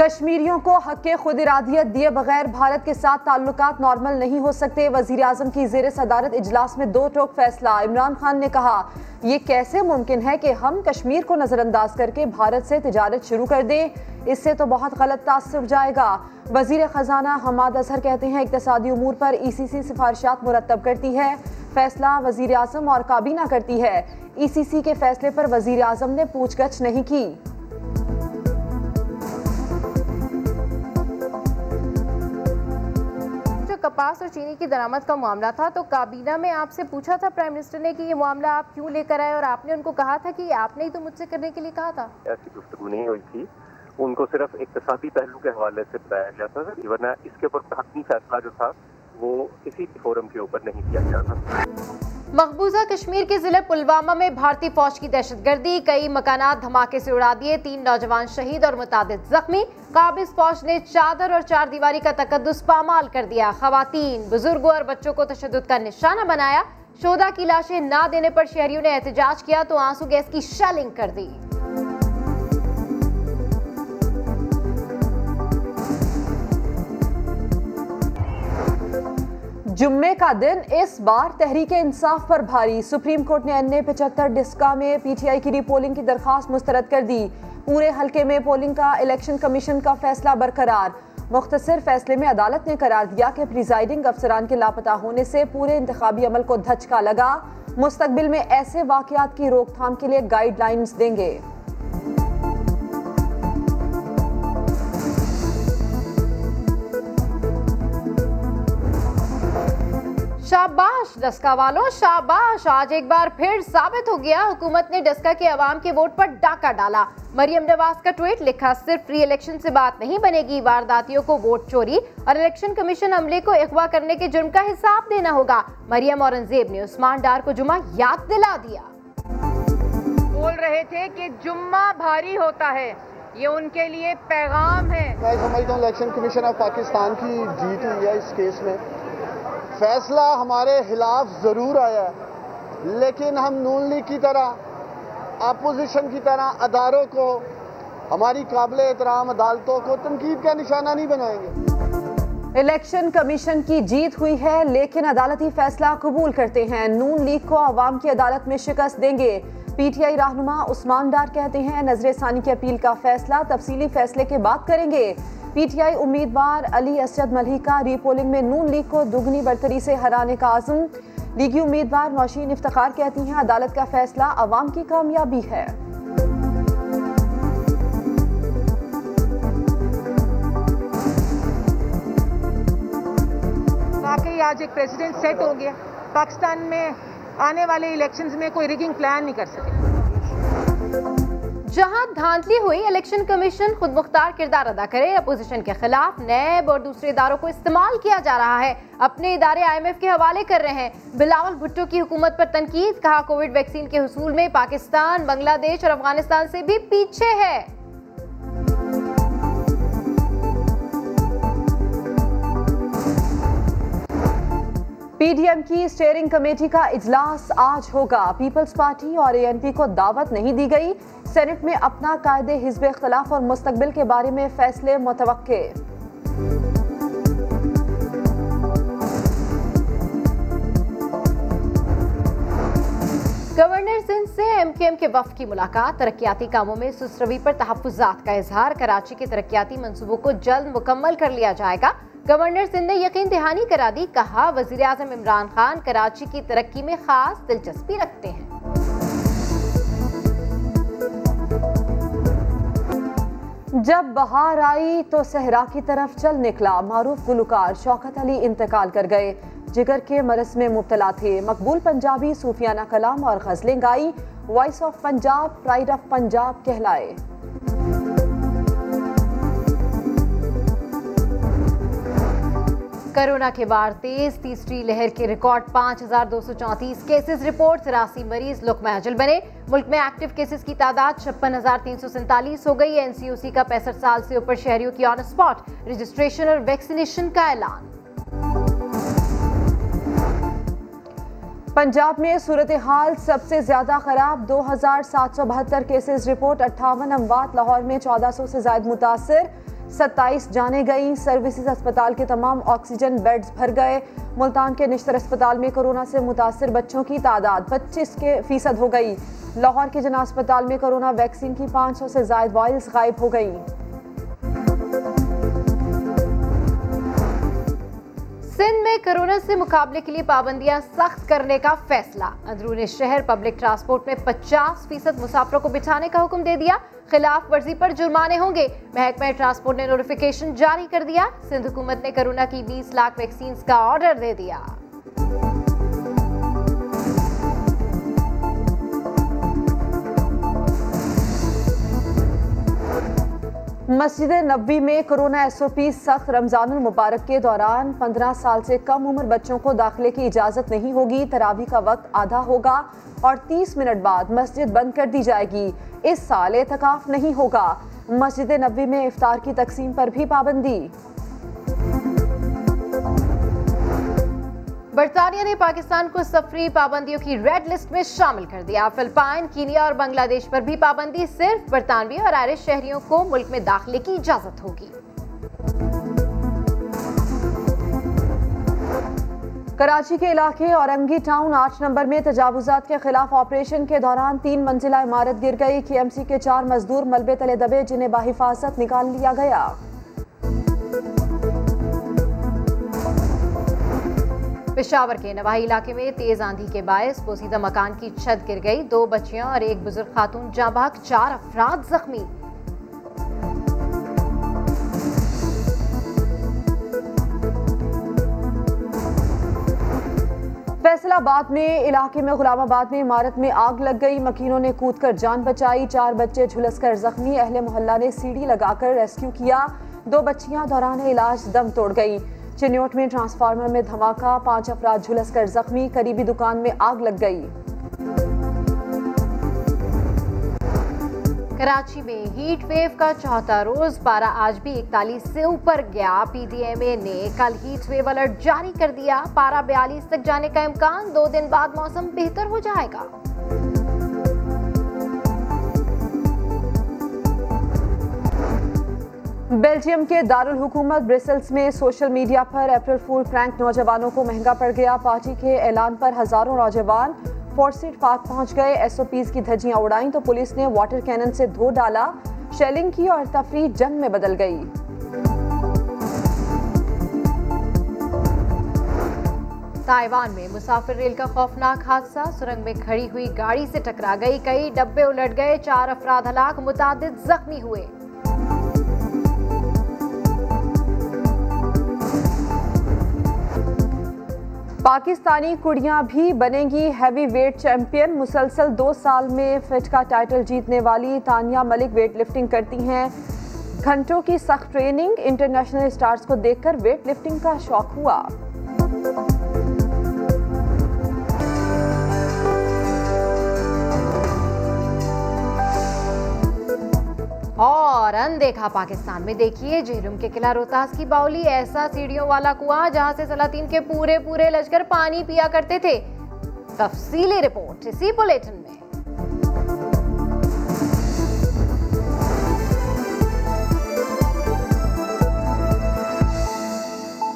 کشمیریوں کو حق خود ارادیت دیے بغیر بھارت کے ساتھ تعلقات نارمل نہیں ہو سکتے۔ وزیر اعظم کی زیر صدارت اجلاس میں دو ٹوک فیصلہ۔ عمران خان نے کہا، یہ کیسے ممکن ہے کہ ہم کشمیر کو نظر انداز کر کے بھارت سے تجارت شروع کر دیں؟ اس سے تو بہت غلط تاثر جائے گا۔ وزیر خزانہ حماد اظہر کہتے ہیں، اقتصادی امور پر ای سی سی سفارشات مرتب کرتی ہے۔ فیصلہ وزیر اعظم اور کابینہ کرتی ہے۔ ای سی سی کے فیصلے پر وزیر اعظم نے پوچھ گچھ نہیں کی۔ کپاس اور چینی کی درامت کا معاملہ تھا تو کابینہ میں آپ سے پوچھا تھا پرائم منسٹر نے کہ یہ معاملہ آپ کیوں لے کر آئے اور آپ نے ان کو کہا تھا کہ آپ نے ہی تو مجھ سے کرنے کے لیے کہا تھا؟ ایسی گفتگو نہیں ہوئی تھی۔ ان کو صرف اقتصادی پہلو کے حوالے سے بتایا گیا تھا، ورنہ اس کے اوپر حتمی فیصلہ جو تھا وہ کسی فورم کے اوپر نہیں کیا گیا تھا۔ مقبوضہ کشمیر کے ضلع پلوامہ میں بھارتی فوج کی دہشت گردی، کئی مکانات دھماکے سے اڑا دیے، تین نوجوان شہید اور متعدد زخمی۔ قابض فوج نے چادر اور چار دیواری کا تقدس پامال کر دیا۔ خواتین، بزرگوں اور بچوں کو تشدد کا نشانہ بنایا۔ شودا کی لاشیں نہ دینے پر شہریوں نے احتجاج کیا تو آنسو گیس کی شیلنگ کر دی۔ جمعے کا دن اس بار تحریک انصاف پر بھاری۔ سپریم کورٹ نے این پچہتر ڈسکا میں پی ٹی آئی کی ری پولنگ کی درخواست مسترد کر دی۔ پورے حلقے میں پولنگ کا الیکشن کمیشن کا فیصلہ برقرار۔ مختصر فیصلے میں عدالت نے قرار دیا کہ پریزائڈنگ افسران کے لاپتہ ہونے سے پورے انتخابی عمل کو دھچکا لگا۔ مستقبل میں ایسے واقعات کی روک تھام کے لیے گائیڈ لائنز دیں گے۔ شاباش ڈسکا والوں شاباش آج ایک بار پھر ثابت ہو گیا حکومت نے ڈسکا کے عوام کے ووٹ پر ڈاکہ ڈالا۔ مریم نواز کا ٹویٹ لکھا صرف فری الیکشن سے بات نہیں بنے گی وارداتیوں کو ووٹ چوری اور الیکشن کمیشن عملے کو اغوا کرنے کے جرم کا حساب دینا ہوگا۔ مریم اورنگزیب نے عثمان ڈار کو جمعہ یاد دلا دیا۔ بول رہے تھے کہ جمعہ بھاری ہوتا ہے یہ ان کے لیے پیغام ہے۔ میں سمجھتا ہوں الیکشن کمیشن آف پاکستان کی جیت ہوئی ہے اس کیس میں۔ فیصلہ ہمارے خلاف ضرور آیا ہے۔ لیکن ہم نون لیگ کی طرح، اپوزیشن کی طرح اداروں کو، ہماری قابل احترام عدالتوں کو تنقید کا نشانہ نہیں بنائیں گے۔ الیکشن کمیشن کی جیت ہوئی ہے، لیکن عدالتی فیصلہ قبول کرتے ہیں۔ نون لیگ کو عوام کی عدالت میں شکست دیں گے۔ پی ٹی آئی رہنما عثمان ڈار کہتے ہیں، نظر ثانی کی اپیل کا فیصلہ تفصیلی فیصلے کے بعد کریں گے۔ پی ٹی آئی امیدوار علی اسد ملحقہ ری پولنگ میں نون لیگ کو دگنی برتری سے ہرانے کا عزم۔ لیگی امیدوار نوشین افتخار کہتی ہیں، عدالت کا فیصلہ عوام کی کامیابی ہے۔ واقعی آج ایک پریزیڈنٹ سیٹ ہو گیا۔ پاکستان میں آنے والے الیکشنز میں کوئی ریگنگ پلان نہیں کر سکے۔ جہاں دھاندلی ہوئی، الیکشن کمیشن خود مختار کردار ادا کرے۔ اپوزیشن کے خلاف نیب اور دوسرے اداروں کو استعمال کیا جا رہا ہے۔ اپنے ادارے آئی ایم ایف کے حوالے کر رہے ہیں۔ بلاول بھٹو کی حکومت پر تنقید، کہا کووڈ ویکسین کے حصول میں پاکستان، بنگلہ دیش اور افغانستان سے بھی پیچھے ہے۔ پی ڈی ایم کی اسٹیئرنگ کمیٹی کا اجلاس آج ہوگا۔ پیپلز پارٹی اور اے این پی کو دعوت نہیں دی گئی۔ سینٹ میں اپنا قائد حزب اختلاف اور مستقبل کے بارے میں فیصلے متوقع۔ گورنر سندھ سے ایم کے ایم کے وفد کی ملاقات، ترقیاتی کاموں میں سسروی پر تحفظات کا اظہار، کراچی کے ترقیاتی منصوبوں کو جلد مکمل کر لیا جائے گا۔ گورنر سندھ نے یقین دہانی کرا دی، کہا وزیر اعظم عمران خان کراچی کی ترقی میں خاص دلچسپی رکھتے ہیں۔ جب بہار آئی تو صحرا کی طرف چل نکلا۔ معروف گلوکار شوکت علی انتقال کر گئے۔ جگر کے مرض میں مبتلا تھے۔ مقبول پنجابی صوفیانہ کلام اور غزلیں گائی۔ Voice of Punjab pride of Punjab کہلائے۔ کرونا کے بار تیز، تیسری لہر کے ریکارڈ پانچ ہزار دو سو چونتیس کیسز۔ رپورٹ تراسی مریض لکمہ اجل بنے۔ ملک میں ایکٹیو کیسز کی تعداد چھپن ہزار تین سو سینتالیس ہو گئی۔ این سی او سی کا پینسٹھ سال سے اوپر شہریوں کی آن اسپاٹ، رجسٹریشن اور ویکسینیشن کا اعلان۔ پنجاب میں صورتحال سب سے زیادہ خراب دو ہزار سات سو بہتر کیسز رپورٹ، اٹھاون اموات، لاہور میں چودہ سو سے زائد متاثر، ستائیس جانے گئیں، سروسز اسپتال کے تمام آکسیجن بیڈز بھر گئے۔ ملتان کے نشتر اسپتال میں کرونا سے متاثر بچوں کی تعداد پچیس کے فیصد ہو گئی۔ لاہور کے جنا اسپتال میں کرونا ویکسین کی پانچ سو سے زائد وائلز غائب ہو گئیں۔ سندھ میں کرونا سے مقابلے کے لیے پابندیاں سخت کرنے کا فیصلہ۔ اندرون شہر پبلک ٹرانسپورٹ میں پچاس فیصد مسافروں کو بٹھانے کا حکم دے دیا۔ خلاف ورزی پر جرمانے ہوں گے۔ محکمہ ٹرانسپورٹ نے نوٹیفیکیشن جاری کر دیا۔ سندھ حکومت نے کرونا کی بیس لاکھ ویکسینز کا آرڈر دے دیا۔ مسجد نبوی میں کرونا ایس او پی سخت رمضان المبارک کے دوران پندرہ سال سے کم عمر بچوں کو داخلے کی اجازت نہیں ہوگی، تراوی کا وقت آدھا ہوگا اور تیس منٹ بعد مسجد بند کر دی جائے گی۔ اس سال اعتکاف نہیں ہوگا۔ مسجد نبوی میں افطار کی تقسیم پر بھی پابندی۔ برطانیہ نے پاکستان کو سفری پابندیوں کی ریڈ لسٹ میں شامل کر دیا۔ فلپائن، کینیا اور بنگلہ دیش پر بھی پابندی صرف برطانوی اور آئرش شہریوں کو ملک میں داخلے کی اجازت ہوگی۔ کراچی کے علاقے اورنگی ٹاؤن آٹھ نمبر میں تجاوزات کے خلاف آپریشن کے دوران تین منزلہ عمارت گر گئی۔ کی ایم سی کے چار مزدور ملبے تلے دبے جنہیں بحفاظت نکال لیا گیا۔ پشاور کے نواحی علاقے میں تیز آندھی کے باعث پوسیدہ مکان کی چھت گر گئی۔ دو بچیاں اور ایک بزرگ خاتون جاں بحق چار افراد زخمی۔ فیصل آباد میں، علاقے میں، غلام آباد میں عمارت میں آگ لگ گئی۔ مکینوں نے کود کر جان بچائی۔ چار بچے جھلس کر زخمی۔ اہل محلہ نے سیڑھی لگا کر ریسکیو کیا۔ دو بچیاں دوران علاج دم توڑ گئی چنیوٹ میں ٹرانسفارمر میں دھماکہ، پانچ افراد جھلس کر زخمی، قریبی دکان میں آگ لگ گئی۔ کراچی میں ہیٹ ویو کا چوتھا روز پارا آج بھی اکتالیس سے اوپر گیا۔ پی ڈی ایم اے نے کل ہیٹ ویو الرٹ جاری کر دیا۔ پارا بیالیس تک جانے کا امکان، دو دن بعد موسم بہتر ہو جائے گا۔ بیلجیم کے دارالحکومت برسلز میں سوشل میڈیا پر اپریل فول فرینک نوجوانوں کو مہنگا پڑ گیا۔ پارٹی کے اعلان پر ہزاروں نوجوان فورسٹ پارک پہنچ گئے۔ ایس او پیز کی دھجیاں اڑائیں تو پولیس نے واٹر کینن سے دھو ڈالا۔ شیلنگ کی اور تفریح جنگ میں بدل گئی۔ تائیوان میں مسافر ریل کا خوفناک حادثہ۔ سرنگ میں کھڑی ہوئی گاڑی سے ٹکرا گئی۔ کئی ڈبے الٹ گئے۔ چار افراد ہلاک، متعدد زخمی ہوئے۔ پاکستانی کڑیاں بھی بنیں گی ہیوی ویٹ چیمپئن۔ مسلسل دو سال میں فٹ کا ٹائٹل جیتنے والی تانیہ ملک ویٹ لفٹنگ کرتی ہیں۔ گھنٹوں کی سخت ٹریننگ انٹرنیشنل اسٹارز کو دیکھ کر ویٹ لفٹنگ کا شوق ہوا۔ اور اندیکھا پاکستان میں دیکھیے جہلم کے قلعہ روتاس کی باولی ایسا سیڑھیوں والا کنواں جہاں سے سلاطین کے پورے پورے لشکر پانی پیا کرتے تھے۔ تفصیلی رپورٹ اسی بلیٹن میں۔